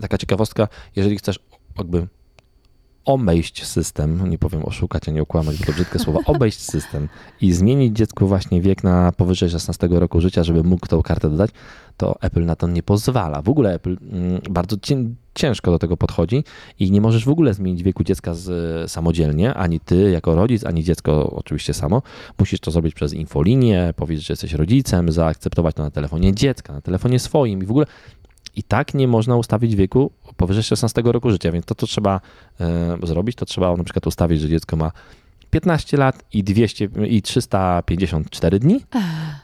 taka ciekawostka, jeżeli chcesz jakby obejść system, nie powiem oszukać, a nie okłamać, bo to brzydkie słowo, obejść system i zmienić dziecku właśnie wiek na powyżej 16 roku życia, żeby mógł tą kartę dodać, to Apple na to nie pozwala. W ogóle Apple mm, bardzo cię- ciężko do tego podchodzi i nie możesz w ogóle zmienić wieku dziecka z, samodzielnie, ani ty jako rodzic, ani dziecko oczywiście samo. Musisz to zrobić przez infolinię, powiedzieć, że jesteś rodzicem, zaakceptować to na telefonie dziecka, na telefonie swoim i w ogóle i tak nie można ustawić wieku powyżej 16 roku życia, więc to, co trzeba e, zrobić, to trzeba na przykład ustawić, że dziecko ma 15 lat i, 200, i 354 dni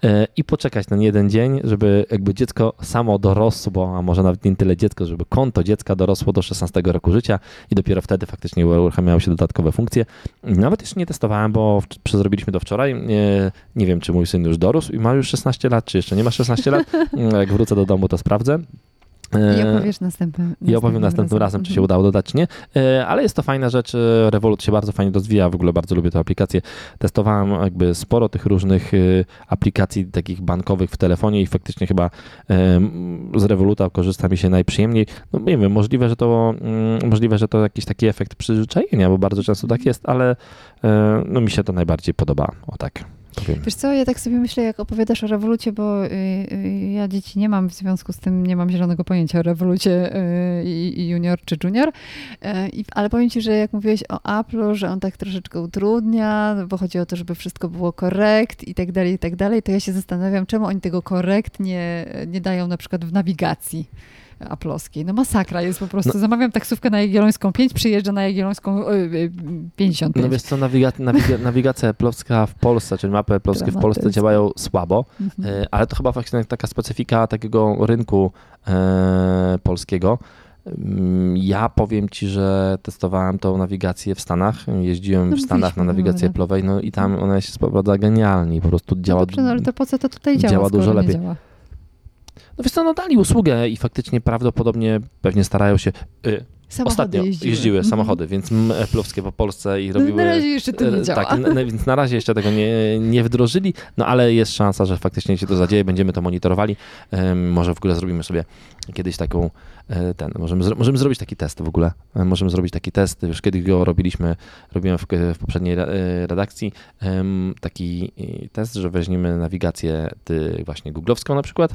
e, i poczekać na jeden dzień, żeby jakby dziecko samo dorosło, a może nawet nie tyle dziecko, żeby konto dziecka dorosło do 16 roku życia i dopiero wtedy faktycznie uruchamiały się dodatkowe funkcje. Nawet jeszcze nie testowałem, bo zrobiliśmy to wczoraj. Nie, nie wiem, czy mój syn już dorósł i ma już 16 lat, czy jeszcze nie ma 16 lat. Jak wrócę do domu, to sprawdzę. I e, opowiesz następnym, I opowiem następnym razem, czy się mhm. udało dodać, czy nie. E, ale jest to fajna rzecz. E, Revolut się bardzo fajnie rozwija. W ogóle bardzo lubię tę aplikację. Testowałem jakby sporo tych różnych aplikacji takich bankowych w telefonie i faktycznie chyba z Revoluta korzysta mi się najprzyjemniej. No nie wiem, możliwe, że to mm, możliwe, że to jakiś taki efekt przyzwyczajenia, bo bardzo często tak jest, ale no mi się to najbardziej podoba. O tak. Powiem. Wiesz co, ja tak sobie myślę, jak opowiadasz o rewolucie, bo y, y, ja dzieci nie mam, w związku z tym nie mam zielonego pojęcia o rewolucie y, junior czy junior, ale powiem ci, że jak mówiłeś o Apple'u, że on tak troszeczkę utrudnia, bo chodzi o to, żeby wszystko było korekt i tak dalej, i tak dalej, to ja się zastanawiam, czemu oni tego korekt nie, nie dają na przykład w nawigacji aplowskiej. No masakra jest po prostu. No. Zamawiam taksówkę na Jagiellońską 5, przyjeżdża na Jagiellońską 55. No wiesz co, nawiga- nawiga- nawigacja aplowska w Polsce, czyli mapy aplowskie w Polsce działają słabo, mhm. E, ale to chyba właśnie taka specyfika takiego rynku e, polskiego. Mm, ja powiem ci, że testowałem tą nawigację w Stanach. Jeździłem no, w Stanach na nawigację Apple'owej, no i tam ona się sprawdza genialnie. Po prostu działa. No dobrze, no ale to po co to tutaj działa? Działa dużo lepiej. Działa? No wiesz co, no dali usługę i faktycznie prawdopodobnie pewnie starają się... Y, Ostatnio jeździły, jeździły -hmm. samochody, więc Eplowskie po Polsce i robiły... Na razie jeszcze to nie y, działa. Tak, na, więc na razie jeszcze tego nie, nie wdrożyli, no ale jest szansa, że faktycznie się to zadzieje, będziemy to monitorowali. może w ogóle zrobimy sobie kiedyś taką e, ten, możemy, możemy zrobić taki test w ogóle. E, możemy zrobić taki test, już kiedyś go robiliśmy, robiłem w, w poprzedniej e, redakcji, taki test, że weźmiemy nawigację właśnie googlowską na przykład,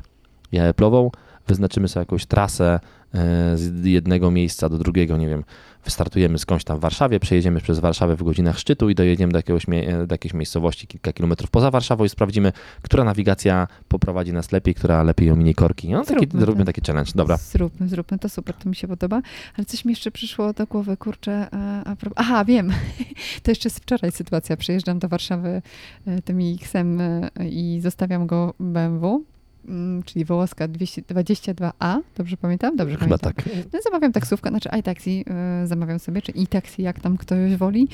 ja Apple'ową, wyznaczymy sobie jakąś trasę e, z jednego miejsca do drugiego, nie wiem, wystartujemy skądś tam w Warszawie, przejedziemy przez Warszawę w godzinach szczytu i dojedziemy do, jakiegoś, do jakiejś miejscowości kilka kilometrów poza Warszawą i sprawdzimy, która nawigacja poprowadzi nas lepiej, która lepiej ominie korki. No, taki, robimy taki challenge, dobra. Zróbmy, zróbmy, to super, to mi się podoba. Ale coś mi jeszcze przyszło do głowy, kurczę, a, a, aha, wiem, to jeszcze z wczoraj sytuacja, przyjeżdżam do Warszawy e, tym X-em e, i zostawiam go BMW czyli Wołoska 222A, dobrze pamiętam? Dobrze Chyba pamiętam. tak. No, zamawiam taksówkę, znaczy iTaxi y, zamawiam sobie, czy e-taxi, jak tam ktoś woli.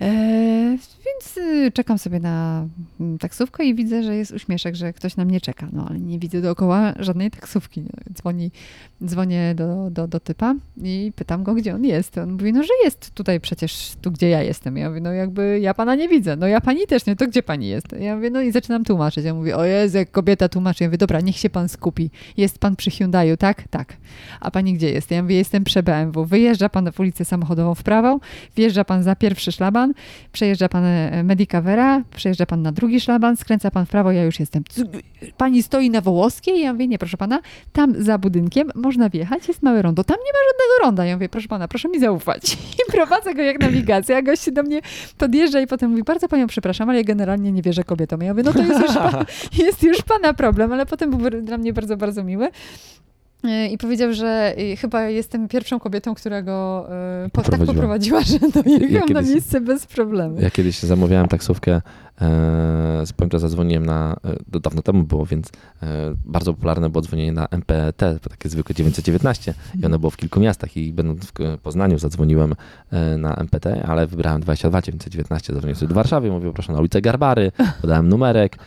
E, więc y, czekam sobie na mm, taksówkę i widzę, że jest uśmieszek, że ktoś na mnie czeka. No ale nie widzę dookoła żadnej taksówki. Dzwoni, dzwonię do, do, do typa i pytam go, gdzie on jest. On mówi, no że jest tutaj przecież, tu gdzie ja jestem. Ja mówię, no jakby ja pana nie widzę. No ja pani też nie, to gdzie pani jest? Ja mówię, no i zaczynam tłumaczyć. Ja mówię, o Jezu, jak kobieta tłumaczy. Ja mówię, dobra, niech się pan skupi. Jest pan przy Hyundaiu, tak? Tak. A pani gdzie jest? Ja mówię, jestem przy BMW. Wyjeżdża pan w ulicę samochodową w prawo, wjeżdża pan za pierwszy szlaban, przejeżdża pan e, Medicavera, przejeżdża pan na drugi szlaban, skręca pan w prawo, ja już jestem. Pani stoi na Wołoskiej? Ja mówię, nie, proszę pana, tam za budynkiem można wjechać, jest małe rondo. Tam nie ma żadnego ronda. Ja mówię, proszę pana, proszę mi zaufać. I prowadzę go jak nawigacja, a gość się do mnie podjeżdża i potem mówi, bardzo panią przepraszam, ale ja generalnie nie wierzę kobietom. Ja mówię, no to jest już, pan, jest już pana problem, ale potem był dla mnie bardzo, bardzo miły. I powiedział, że e, chyba jestem pierwszą kobietą, która go po, tak poprowadziła, że dojechał ja na miejsce bez problemu. Ja kiedyś zamawiałem taksówkę z Pointa zadzwoniłem na, e, dawno temu było, więc e, bardzo popularne było dzwonienie na MPT, takie zwykłe 919 i ono było w kilku miastach i będąc w Poznaniu zadzwoniłem na MPT, ale wybrałem 22 919, zadzwoniłem sobie do Warszawy, mówię proszę na ulicę Garbary, podałem numerek,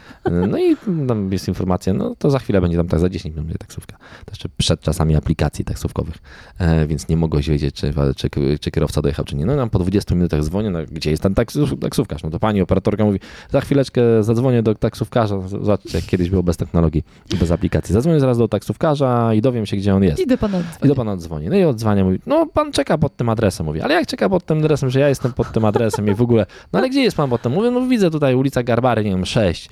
no i tam jest informacja, no to za chwilę będzie tam tak za 10 minut taksówka. To jeszcze przed czasami aplikacji taksówkowych, więc nie mogłeś wiedzieć, czy, czy, czy kierowca dojechał, czy nie. No nam po 20 minutach dzwonię, no, gdzie jest ten taksówkarz? No to pani operatorka mówi, za chwileczkę zadzwonię do taksówkarza. Zobaczcie, jak kiedyś było bez technologii i bez aplikacji. Zadzwonię zaraz do taksówkarza i dowiem się, gdzie on jest. I do pana I do pana odzwonię. No i odzwania, mówi, no pan czeka pod tym adresem. Mówi, ale jak czeka pod tym adresem, że ja jestem pod tym adresem i w ogóle, no ale gdzie jest pan pod tym? Mówię, no widzę tutaj ulica Garbary, nie wiem, 6.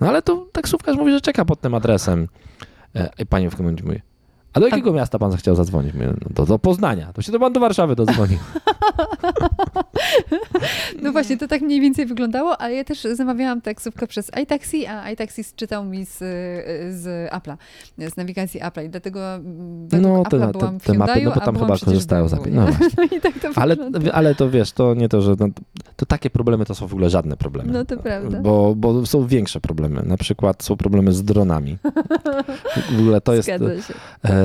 No ale to taksówkarz mówi, że czeka pod tym adresem. E, I pani w komentarzu mówi, a do jakiego a... miasta pan zechciał zadzwonić? Mówię, no do, do Poznania. To się to pan do Warszawy dodzwonił. No właśnie, to tak mniej więcej wyglądało, ale ja też zamawiałam taksówkę przez iTaxi, a iTaxi czytał mi z, z Apple'a, z nawigacji Apple'a i dlatego według No, Apple'a te, byłam te, te mapy, no bo tam chyba korzystają z API. No. No i tak to Ale, ale to wiesz, to nie to, że no, to takie problemy to są w ogóle żadne problemy. No to prawda. Bo, bo są większe problemy. Na przykład są problemy z dronami. W ogóle to jest. Zgadza się. E,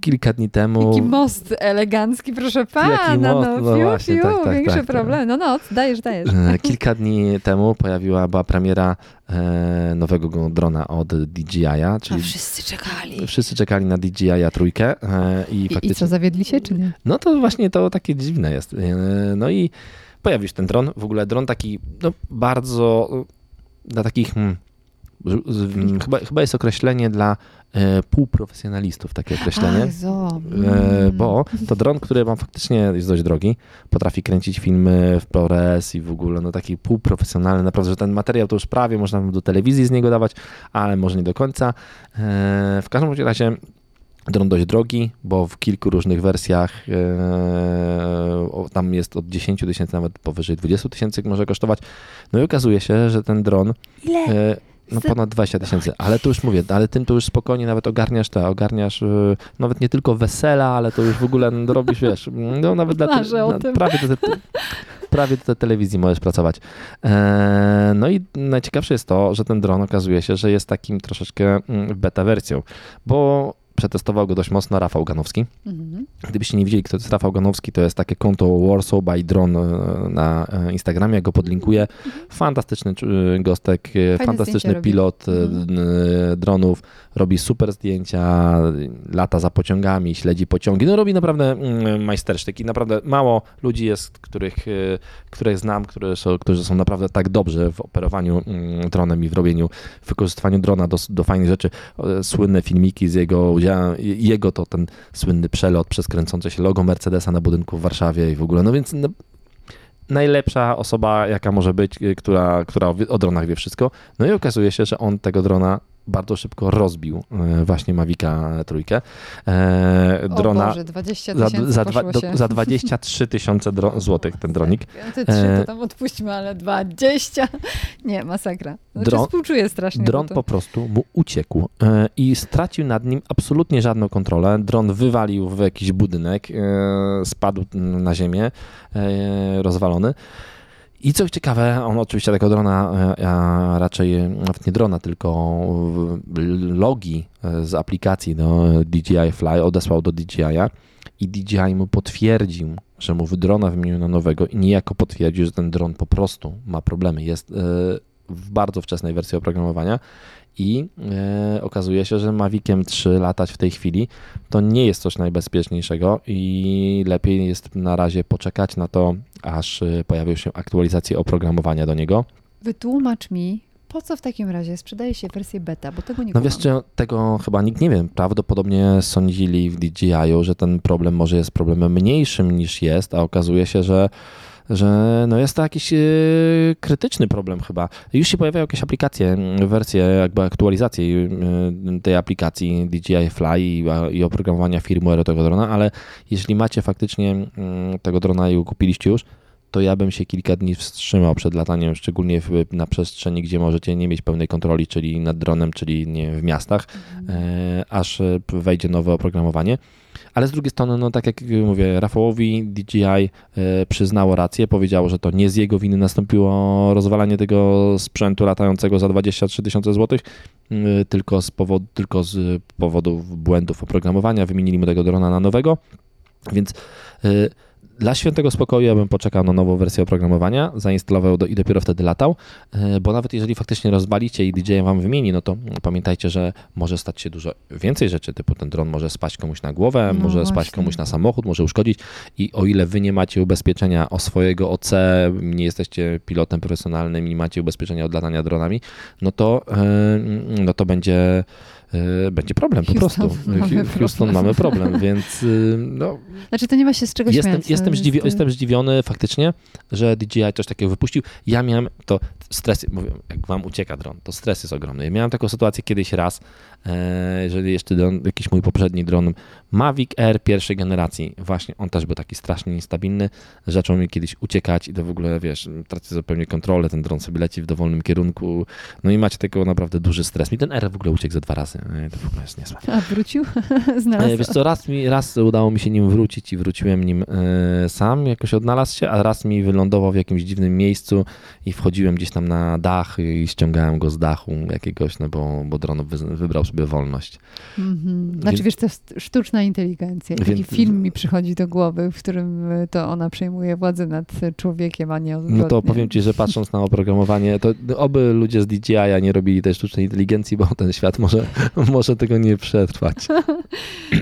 kilka dni temu. Jaki most elegancki, proszę pana. most, no, no fiu, właśnie, fiu, tak, tak, większe tak, tak. problemy. No, no, dajesz, dajesz. E, Kilka dni temu pojawiła była premiera e, nowego go- drona od DJI-a, A czyli wszyscy czekali. wszyscy czekali na DJI-a trójkę e, i I, I co, zawiedli się, czy nie? No to właśnie to takie dziwne jest. E, No i pojawił się ten dron. W ogóle dron taki no, bardzo e, dla takich. Hmm, chyba, chyba jest określenie dla e, półprofesjonalistów, takie określenie. E, Mm. Bo to dron, który wam faktycznie jest dość drogi, potrafi kręcić filmy w ProRes i w ogóle no taki półprofesjonalny, naprawdę, że ten materiał to już prawie można do telewizji z niego dawać, ale może nie do końca. E, W każdym razie dron dość drogi, bo w kilku różnych wersjach e, tam jest od 10 tysięcy, nawet powyżej 20 tysięcy może kosztować. No i okazuje się, że ten dron Ile? E, No ponad 20 tysięcy, ale to już mówię, ale tym to już spokojnie nawet ogarniasz te, ogarniasz y, nawet nie tylko wesela, ale to już w ogóle no, robisz, wiesz, no nawet dla o na- prawie do, te, prawie do tej telewizji możesz pracować. E, no i najciekawsze jest to, że ten dron okazuje się, że jest takim troszeczkę mm, beta wersją, bo przetestował go dość mocno Rafał Ganowski. Mhm. Gdybyście nie widzieli, kto to jest Rafał Ganowski, to jest takie konto Warsaw by Drone e, na e, Instagramie, ja go podlinkuję. Fantastyczny czu- gostek, e, zdjęcia fantastyczny robi. pilot e, Mhm. e, dronów, robi super zdjęcia, lata za pociągami, śledzi pociągi, no robi naprawdę mm, majstersztyk i naprawdę mało ludzi jest, których, e, których znam, które są, którzy są naprawdę tak dobrzy w operowaniu mm, dronem i w robieniu, w wykorzystywaniu drona do, do fajnych rzeczy. E, Słynne filmiki z jego udziałem, jego to ten słynny przelot przez kręcące się logo Mercedesa na budynku w Warszawie i w ogóle, no więc no, najlepsza osoba, jaka może być, y, która, która o dronach wie wszystko. No i okazuje się, że on tego drona bardzo szybko rozbił, y, właśnie Mavica trójkę. E, O drona Boże, 20 za, za, dwa, do, za 23 tysiące złotych ten dronik. Te trzy E, to tam odpuśćmy, ale 20. Nie, masakra. Znaczy Dron- współczuję strasznie. Dron po prostu mu uciekł e, i stracił nad nim absolutnie żadną kontrolę. Dron wywalił w jakiś budynek, e, spadł na ziemię, e, rozwalony. I co ciekawe, on oczywiście tego drona, e, a raczej nawet nie drona, tylko logi e, z aplikacji do DJI Fly odesłał do DJI-a i DJI mu potwierdził, że mu drona wymienił na nowego i niejako potwierdził, że ten dron po prostu ma problemy. Jest e, w bardzo wczesnej wersji oprogramowania i e, okazuje się, że Maviciem 3 latać w tej chwili to nie jest coś najbezpieczniejszego i lepiej jest na razie poczekać na to, aż e, pojawią się aktualizacje oprogramowania do niego. Wytłumacz mi, po co w takim razie sprzedaje się wersję beta, bo tego nie No wiesz, tego chyba nikt nie wie. Prawdopodobnie sądzili w DJI-u, że ten problem może jest problemem mniejszym niż jest, a okazuje się, że że no jest to jakiś e, krytyczny problem chyba. Już się pojawiają jakieś aplikacje, wersje jakby aktualizacji tej aplikacji DJI Fly i, oprogramowania firmware tego drona, ale jeśli macie faktycznie tego drona i kupiliście już, to ja bym się kilka dni wstrzymał przed lataniem, szczególnie w, na przestrzeni, gdzie możecie nie mieć pełnej kontroli, czyli nad dronem, czyli nie w miastach, e, aż e, wejdzie nowe oprogramowanie. Ale z drugiej strony, no tak jak mówię, Rafałowi DJI e, przyznało rację, powiedziało, że to nie z jego winy nastąpiło rozwalanie tego sprzętu latającego za 23 tysiące złotych, m, tylko z, powodu, tylko z powodów błędów oprogramowania. Wymienili mu tego drona na nowego, więc e, dla świętego spokoju ja bym poczekał na nową wersję oprogramowania, zainstalował do, i dopiero wtedy latał, e, bo nawet jeżeli faktycznie rozwalicie i DJ wam wymieni, no to pamiętajcie, że może stać się dużo więcej rzeczy, typu ten dron może spaść komuś na głowę, No może spaść właśnie. komuś na samochód, może uszkodzić. I o ile wy nie macie ubezpieczenia o swojego OC, nie jesteście pilotem profesjonalnym i macie ubezpieczenia od latania dronami, no to, e, no to będzie będzie problem po Houston, prostu. mamy Hu- Houston problem. mamy problem, więc y, no, Znaczy to nie ma się z czego Jestem, śmiać. jestem, to zdziwi- jest- jestem zdziwiony faktycznie, że DJI coś takiego wypuścił. Ja miałem to stres, mówię, jak wam ucieka dron, to stres jest ogromny. Ja miałem taką sytuację kiedyś raz, e, jeżeli jeszcze dron, jakiś mój poprzedni dron Mavic Air pierwszej generacji, właśnie on też był taki strasznie niestabilny, zaczął mi kiedyś uciekać i to w ogóle, wiesz, tracę zupełnie kontrolę, ten dron sobie leci w dowolnym kierunku, no i macie tego naprawdę duży stres. Mi ten Air w ogóle uciekł ze dwa razy, e, to w ogóle jest niezłe. A wrócił? E, Znalazł. Wiesz co, raz, mi, raz udało mi się nim wrócić i wróciłem nim e, sam, jakoś odnalazł się, a raz mi wylądował w jakimś dziwnym miejscu i wchodziłem gdzieś tam na dach i ściągałem go z dachu jakiegoś, no bo, bo dron wy, wybrał sobie wolność. Mhm. Znaczy wiesz, to jest sztuczna inteligencja. Taki Więc- film mi przychodzi do głowy, w którym y, to ona przejmuje władzę nad człowiekiem, a nie odwrotnie. No to powiem ci, że patrząc na oprogramowanie, to oby ludzie z DJI nie robili tej sztucznej inteligencji, bo ten świat może, może tego nie przetrwać.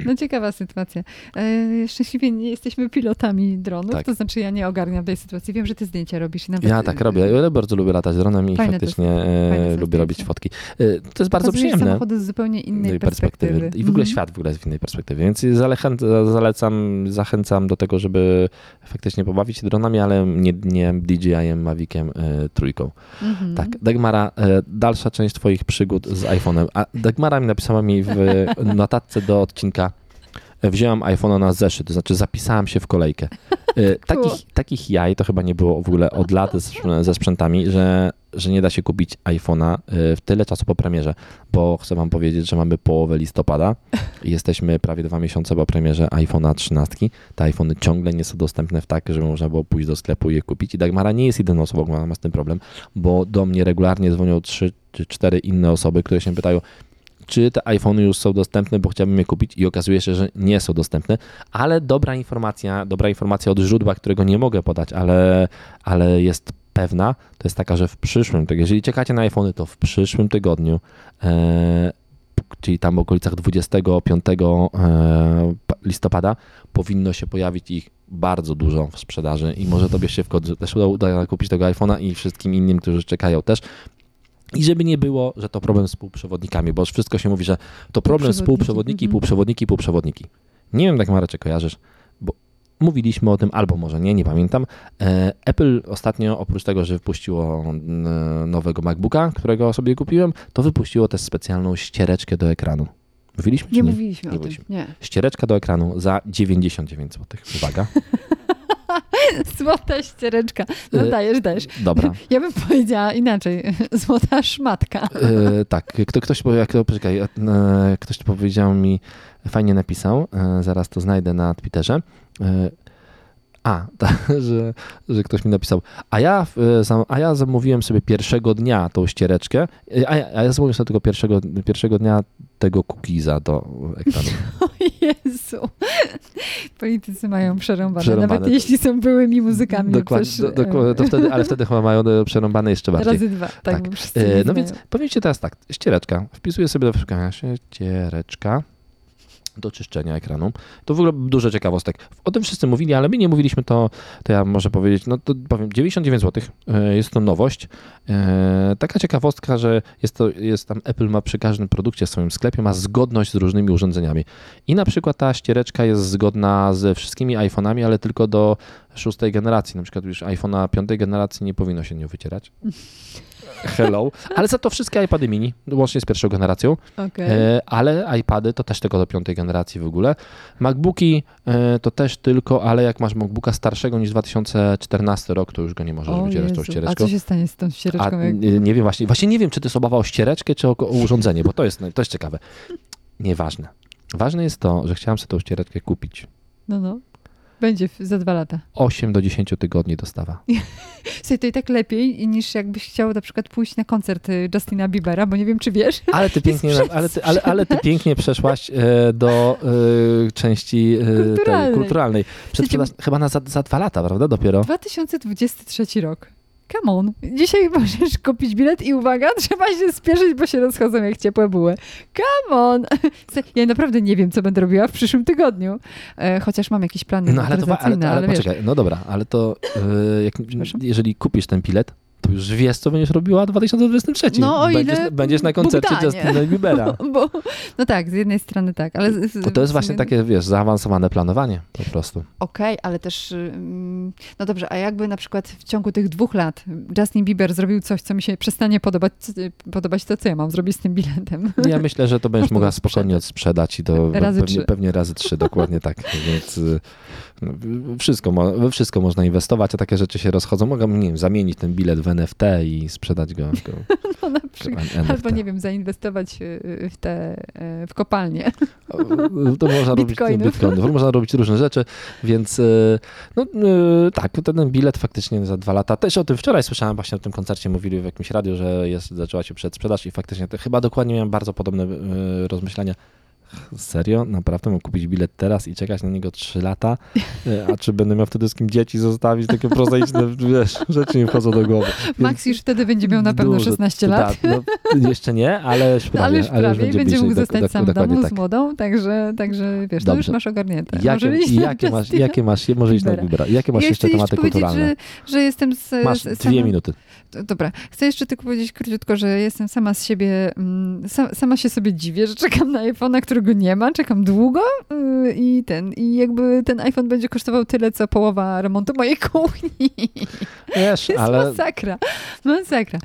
No ciekawa sytuacja. E, szczęśliwie nie jesteśmy pilotami dronów, Tak. to znaczy ja nie ogarniam tej sytuacji. Wiem, że ty zdjęcia robisz nawet... Ja tak robię. Ja bardzo lubię latać dronem i Fajne faktycznie e, lubię robić fotki. E, To jest bardzo Pokazujesz przyjemne. samochody z zupełnie innej innej perspektywy. I w ogóle Mhm. świat w ogóle jest w innej perspektywie. Więc zalecam, zalecam, zachęcam do tego, żeby faktycznie pobawić się dronami, ale nie, nie DJI-em, Maviciem e, trójką. Mhm. Tak, Dagmara, e, dalsza część twoich przygód z iPhone'em. A Dagmara mi napisała mi w notatce do odcinka Wzięłam iPhone'a na zeszyt, to znaczy zapisałam się w kolejkę. E, Takich, takich jaj to chyba nie było w ogóle od lat ze sprzętami, że, że nie da się kupić iPhone'a e, w tyle czasu po premierze, bo chcę wam powiedzieć, że mamy połowę listopada i jesteśmy prawie dwa miesiące po premierze iPhone'a 13. Te iPhony ciągle nie są dostępne w tak, żeby można było pójść do sklepu i je kupić. I Dagmara nie jest jedyną osobą, która ma z tym problem, bo do mnie regularnie dzwonią trzy czy cztery inne osoby, które się pytają, czy te iPhony już są dostępne, bo chciałbym je kupić i okazuje się, że nie są dostępne, ale dobra informacja, dobra informacja od źródła, którego nie mogę podać, ale, ale jest pewna, to jest taka, że w przyszłym, tak jeżeli czekacie na iPhony, to w przyszłym tygodniu, e, czyli tam w okolicach 25 e, pa- listopada, powinno się pojawić ich bardzo dużo w sprzedaży i może tobie się w końcu też uda, uda kupić tego iPhone'a i wszystkim innym, którzy czekają też. I żeby nie było, że to problem z półprzewodnikami, bo już wszystko się mówi, że to problem z Półprzewodniki, półprzewodniki, mhm. półprzewodniki, półprzewodniki. Nie wiem, jak Marek, czy kojarzysz, bo mówiliśmy o tym, albo może nie, nie pamiętam. E, Apple ostatnio, oprócz tego, że wypuściło nowego MacBooka, którego sobie kupiłem, to wypuściło też specjalną ściereczkę do ekranu. Mówiliśmy, Nie nie? mówiliśmy Nie o tym. mówiliśmy. Nie. Ściereczka do ekranu za 99 zł. Uwaga. Złota ściereczka. No Y, dajesz, dajesz. Dobra. Ja bym powiedziała inaczej. Złota szmatka. E, tak, kto, ktoś, poczekaj, e, ktoś powiedział mi, fajnie napisał, e, zaraz to znajdę na Twitterze. E, a, tak, że, że ktoś mi napisał, a ja, e, a ja zamówiłem sobie pierwszego dnia tą ściereczkę, e, a ja, a ja zamówiłem sobie tego pierwszego, pierwszego dnia tego cookiesa do ekranu. O Jezu. Politycy mają przerąbane, Przerąbane. nawet jeśli są byłymi muzykami. Dokładnie, do, dokładnie, to wtedy, ale wtedy chyba mają e, przerąbane jeszcze bardziej. Razy dwa. Tak, Tak. E, No więc powiem Ci teraz tak, ściereczka. Wpisuję sobie do wyszukiwania ściereczka do czyszczenia ekranu. To w ogóle dużo ciekawostek. O tym wszyscy mówili, ale my nie mówiliśmy, to, to ja może powiedzieć, no to powiem 99 zł, jest to nowość. E, Taka ciekawostka, że jest to, jest tam Apple ma przy każdym produkcie w swoim sklepie, ma zgodność z różnymi urządzeniami. I na przykład ta ściereczka jest zgodna ze wszystkimi iPhone'ami, ale tylko do szóstej generacji. Na przykład już iPhone'a piątej generacji nie powinno się nią wycierać. Hello. Ale za to wszystkie iPady mini, łącznie z pierwszą generacją, Okej. e, ale iPady to też tylko do piątej generacji w ogóle. MacBooki e, to też tylko, ale jak masz MacBooka starszego niż 2014 rok, to już go nie możesz O wycierać tą Jezu. A ściereczką. co się stanie z tą ściereczką? A, jak... nie, nie wiem właśnie, właśnie nie wiem, czy to jest obawa o ściereczkę, czy o, o urządzenie, bo to jest, to jest ciekawe. Nieważne. Ważne jest to, że chciałem sobie tą ściereczkę kupić. No, no. Będzie za dwa lata. 8 do 10 tygodni dostawa. Słuchaj, to i tak lepiej niż jakbyś chciał na przykład pójść na koncert y, Justina Biebera, bo nie wiem, czy wiesz. Ale ty pięknie, ale ty, ale, ale ty pięknie przeszłaś e, do e, części Kulturalnej. Tej, kulturalnej. Przedsprzedaż chyba na za, za dwa lata, prawda? Dopiero. 2023 rok. Come on. Dzisiaj możesz kupić bilet i uwaga, trzeba się spieszyć, bo się rozchodzą jak ciepłe buły. Come on. Słuchaj, Ja naprawdę nie wiem, co będę robiła w przyszłym tygodniu. E, chociaż mam jakieś plany No ale to, ale, ale, ale wiesz, poczekaj, no dobra, ale to e, jak, jeżeli kupisz ten bilet, to już wiesz, co będziesz robiła w 2023. No, o będziesz, ile będziesz na koncercie Bóg da, nie? Justina Biebera. Bo, no tak, z jednej strony tak, ale... z- to jest właśnie takie, wiesz, zaawansowane planowanie po prostu. Okej, ale też, ym, no dobrze, a jakby na przykład w ciągu tych dwóch lat Justin Bieber zrobił coś, co mi się przestanie podobać, podobać to co ja mam zrobić z tym biletem? Ja myślę, że to będziesz mogła spokojnie odsprzedać i to Razy pewnie, pewnie razy trzy, dokładnie tak. Więc y, wszystko, we wszystko można inwestować, a takie rzeczy się rozchodzą. Mogę, nie wiem, zamienić ten bilet w NFT i sprzedać go. go No na przykład. Albo nie wiem, zainwestować y, w te, y, w kopalnie. To można robić Bitcoinów. Można robić różne rzeczy, więc y, no y, tak, ten bilet faktycznie za dwa lata. Też o tym wczoraj słyszałem, właśnie o tym koncercie mówili w jakimś radiu, że jest, zaczęła się przedsprzedaż i faktycznie to, chyba dokładnie miałem bardzo podobne y, rozmyślania. Serio? Naprawdę mam kupić bilet teraz i czekać na niego 3 lata? Y, A czy będę miał wtedy z kim dzieci zostawić? Takie prozaiczne, wiesz, rzeczy mi wchodzą do głowy. Więc Max już wtedy będzie miał na pewno dużo- 16 lat. Tak, no, jeszcze nie, ale już No, prawie. ale już prawie i będzie będzie bliżej, mógł zostać dok- sam w domu tak. z młodą, także, także wiesz, to już Dobrze. masz ogarnięte. Jakie, i jakie, masz, jakie masz, może iść na. Jakie masz jeszcze tematy kulturalne? że, że jestem z, Masz z, dwie minuty. To- Dobra, chcę jeszcze tylko powiedzieć króciutko, że jestem sama z siebie, mm, sa, sama się sobie dziwię, że czekam na iPhone'a, którego nie ma, czekam długo yy, i ten, i jakby ten iPhone będzie kosztował tyle, co połowa remontu mojej kuchni. Wiesz, jest ale, masakra, masakra.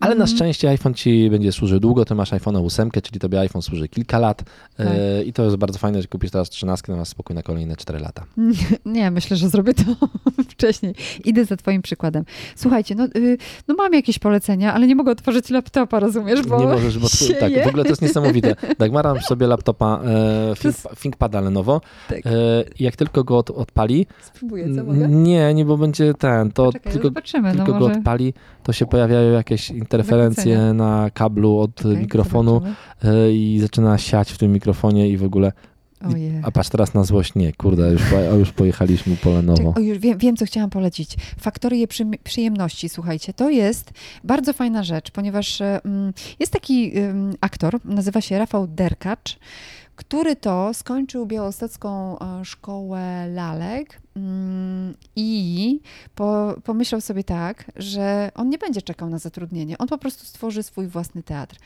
ale na Mm, szczęście iPhone ci będzie służył długo. Ty masz iPhone'a 8, czyli tobie iPhone służy kilka lat Tak. e, i to jest bardzo fajne, że kupisz teraz 13, to masz spokój na kolejne 4 lata. Nie, myślę, że zrobię to wcześniej. Idę za twoim przykładem. Słuchajcie, no, y, no mam jakieś polecenia, ale nie mogę otworzyć laptopa, rozumiesz, bo nie możesz, bo twój- tak, w ogóle to jest niesamowite. Dagmara ma sobie laptopa e, To jest- Think, ThinkPada Lenovo. Tak. E, jak tylko go od, odpali, Spróbuję, co mogę? nie, nie, bo będzie ten, to Poczekaj, no tylko zobaczymy. No tylko może go odpali, to się pojawiają jakieś interferencje na kablu od Okej, mikrofonu e, i zaczyna siać w tym mikrofonie i w ogóle. Ojej. A patrz teraz na złość, nie, kurde, już, a już pojechaliśmy po Lenovo. Czek- o, już wiem, wiem, co chciałam polecić. Faktorie przy, przyjemności, słuchajcie. To jest bardzo fajna rzecz, ponieważ e, mm, jest taki ym, aktor, nazywa się Rafał Derkacz, który to skończył białostocką e, szkołę lalek mm, i po, pomyślał sobie tak, że on nie będzie czekał na zatrudnienie, on po prostu stworzy swój własny teatr.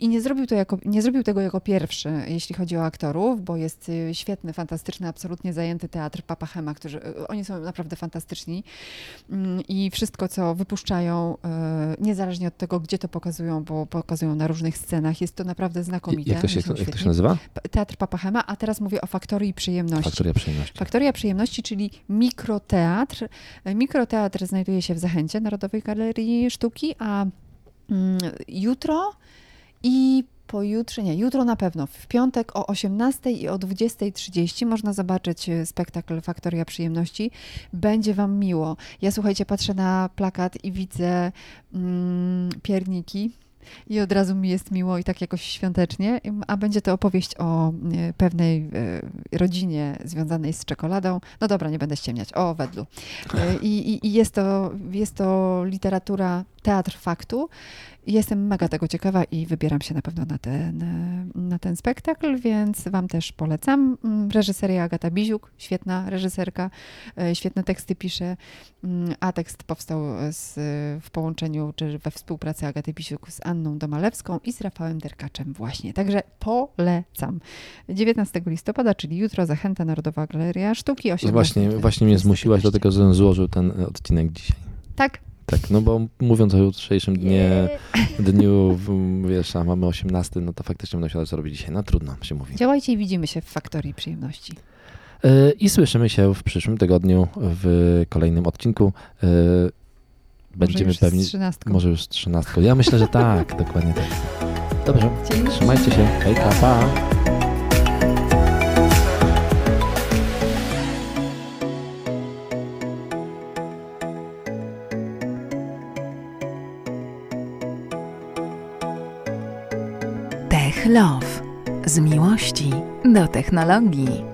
I nie zrobił, to jako, nie zrobił tego jako pierwszy, jeśli chodzi o aktorów, bo jest y, świetny, fantastyczny, absolutnie zajęty teatr Papa Hema, którzy, y, oni są naprawdę fantastyczni Mm, i wszystko, co wypuszczają, y, niezależnie od tego, gdzie to pokazują, bo pokazują na różnych scenach, jest to naprawdę znakomite. jak, to się, jak to się nazywa? Teatr Papa Hema, a teraz mówię o Faktorii Przyjemności. Faktoria przyjemności. Faktoria Przyjemności, czyli mikroteatr. Mikroteatr znajduje się w Zachęcie Narodowej Galerii Sztuki, a mm, jutro i pojutrze, nie, jutro na pewno, w piątek o 18 i o 20.30 można zobaczyć e, spektakl Faktoria Przyjemności. Będzie Wam miło. Ja słuchajcie, patrzę na plakat i widzę mm, pierniki. I od razu mi jest miło i tak jakoś świątecznie, a będzie to opowieść o e, pewnej e, rodzinie związanej z czekoladą. No dobra, nie będę ściemniać, o wedlu. E, I, i, i jest, to, jest to literatura, teatr faktu. Jestem mega tego ciekawa i wybieram się na pewno na ten, na ten spektakl, więc Wam też polecam. Mm, Reżyseria Agata Biziuk, świetna reżyserka, świetne teksty pisze, Mm, a tekst powstał z, w połączeniu czy we współpracy Agaty Biziuk z Anną Domalewską i z Rafałem Derkaczem właśnie. Także polecam. 19 listopada, czyli jutro, Zachęta Narodowa Galeria Sztuki. 18, Właśnie, właśnie mnie zmusiłaś do tego, żebym złożył ten odcinek dzisiaj. Tak. Tak, no bo mówiąc o jutrzejszym dnie, dniu, wiesz, a mamy 18, no to faktycznie będę musiał to zrobić dzisiaj. No trudno się mówi. Działajcie i widzimy się w Faktorii Przyjemności. E, I słyszymy się w przyszłym tygodniu w kolejnym odcinku. Będziemy może już pewni. Z 13. Może już z 13. Ja myślę, że tak, dokładnie tak. Dobrze, Dzięki. trzymajcie się. Hejka, pa. Tech Love. Z miłości do technologii.